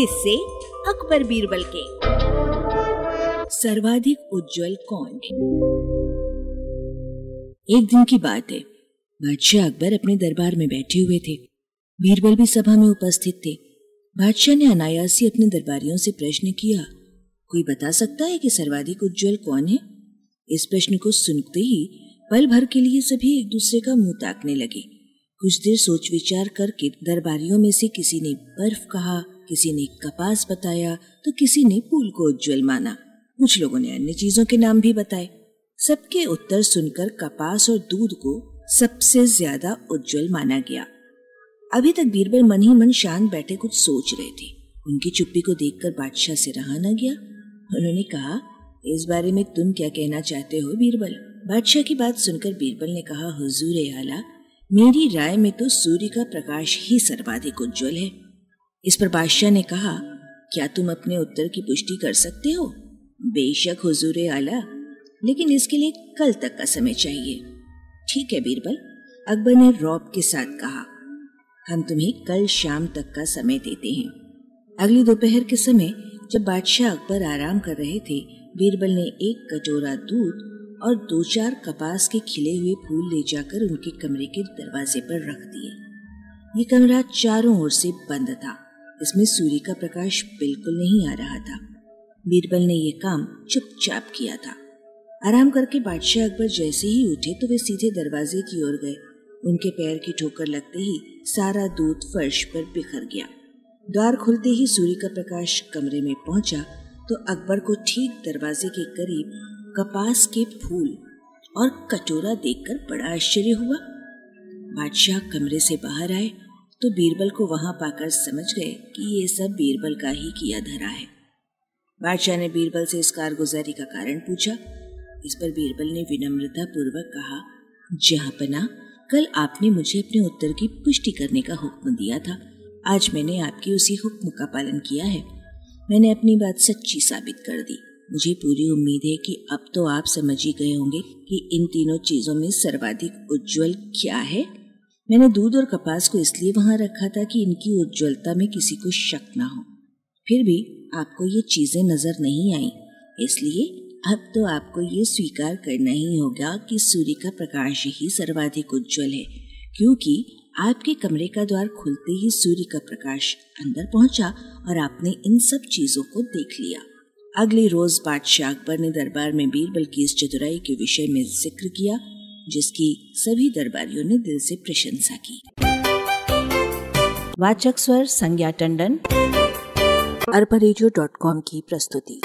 किससे अकबर बीरबल के। सर्वाधिक उज्जवल कौन? है एक दिन की बात है। बादशाह अकबर अपने दरबार में बैठे हुए थे। बीरबल भी सभा में उपस्थित थे। बादशाह ने अनायासी अपने दरबारियों से प्रश्न किया, कोई बता सकता है कि सर्वाधिक उज्जवल कौन है? इस प्रश्न को सुनते ही पल भर के लिए सभी एक दूसरे का मुँह ताकने लगे। कुछ देर सोच विचार करके दरबारियों में से किसी ने बर्फ़ कहा किसी ने कपास बताया तो किसी ने फूल को उज्जवल माना। कुछ लोगों ने अन्य चीज़ों के नाम भी बताए। सबके उत्तर सुनकर कपास और दूध को सबसे ज़्यादा उज्जवल माना गया। अभी तक बीरबल मन ही मन शांत बैठे कुछ सोच रहे थे। उनकी चुप्पी को देखकर बादशाह से रहा न गया। उन्होंने कहा, इस बारे में तुम क्या कहना चाहते हो बीरबल? बादशाह की बात सुनकर बीरबल ने कहा, हुजूर आला, मेरी राय में तो सूर्य का प्रकाश ही सर्वाधिक उज्जवल है। इस पर बादशाह ने कहा, क्या तुम अपने उत्तर की पुष्टि कर सकते हो? बेशक, हुजूर आला, लेकिन इसके लिए कल तक का समय चाहिए। ठीक है बीरबल, अकबर ने रॉब के साथ कहा। हम तुम्हें कल शाम तक का समय देते हैं। अगली दोपहर के समय, जब बादशाह अकबर आराम कर रहे थे, बीरबल ने एक कटोरा दूध और दो चार कपास के खिले हुए फूल ले जाकर उनके कमरे के दरवाजे पर रख दिए। ये कमरा चारों ओर से बंद था। इसमें सूर्य का प्रकाश बिल्कुल नहीं आ रहा था। बीरबल ने यह काम चुपचाप किया था। आराम करके बादशाह अकबर जैसे ही उठे तो वे सीधे दरवाजे की ओर गए। उनके पैर की ठोकर लगते ही सारा दूध फर्श पर बिखर गया। द्वार खुलते ही सूर्य का प्रकाश कमरे में पहुँचा तो अकबर को ठीक दरवाजे के करीब कपास के फूल और कटोरा देखकर बड़ा आश्चर्य हुआ। बादशाह कमरे से बाहर आए तो बीरबल को वहाँ पाकर समझ गए कि ये सब बीरबल का ही किया धरा है। बादशाह ने बीरबल से इस कारगुजारी का कारण पूछा। इस पर बीरबल ने विनम्रता पूर्वक कहा जहापना कल आपने मुझे अपने उत्तर की पुष्टि करने का हुक्म दिया था। आज मैंने आपकी उसी हुक्म का पालन किया है। मैंने अपनी बात सच्ची साबित कर दी। मुझे पूरी उम्मीद है कि अब तो आप समझ ही गए होंगे कि इन तीनों चीज़ों में सर्वाधिक उज्जवल क्या है। मैंने दूध और कपास को इसलिए वहाँ रखा था कि इनकी उज्जवलता में किसी को शक ना हो। फिर भी आपको ये चीज़ें नज़र नहीं आई। इसलिए अब तो आपको ये स्वीकार करना ही होगा कि सूर्य का प्रकाश ही सर्वाधिक उज्जवल है, क्योंकि आपके कमरे का द्वार खुलते ही सूर्य का प्रकाश अंदर पहुँचा और आपने इन सब चीज़ों को देख लिया। अगले रोज बादशाह अकबर ने दरबार में बीरबल की इस चतुराई के विषय में ज़िक्र किया जिसकी सभी दरबारियों ने दिल से प्रशंसा की। वाचक स्वर संज्ञा टंडन। अरबा की प्रस्तुति।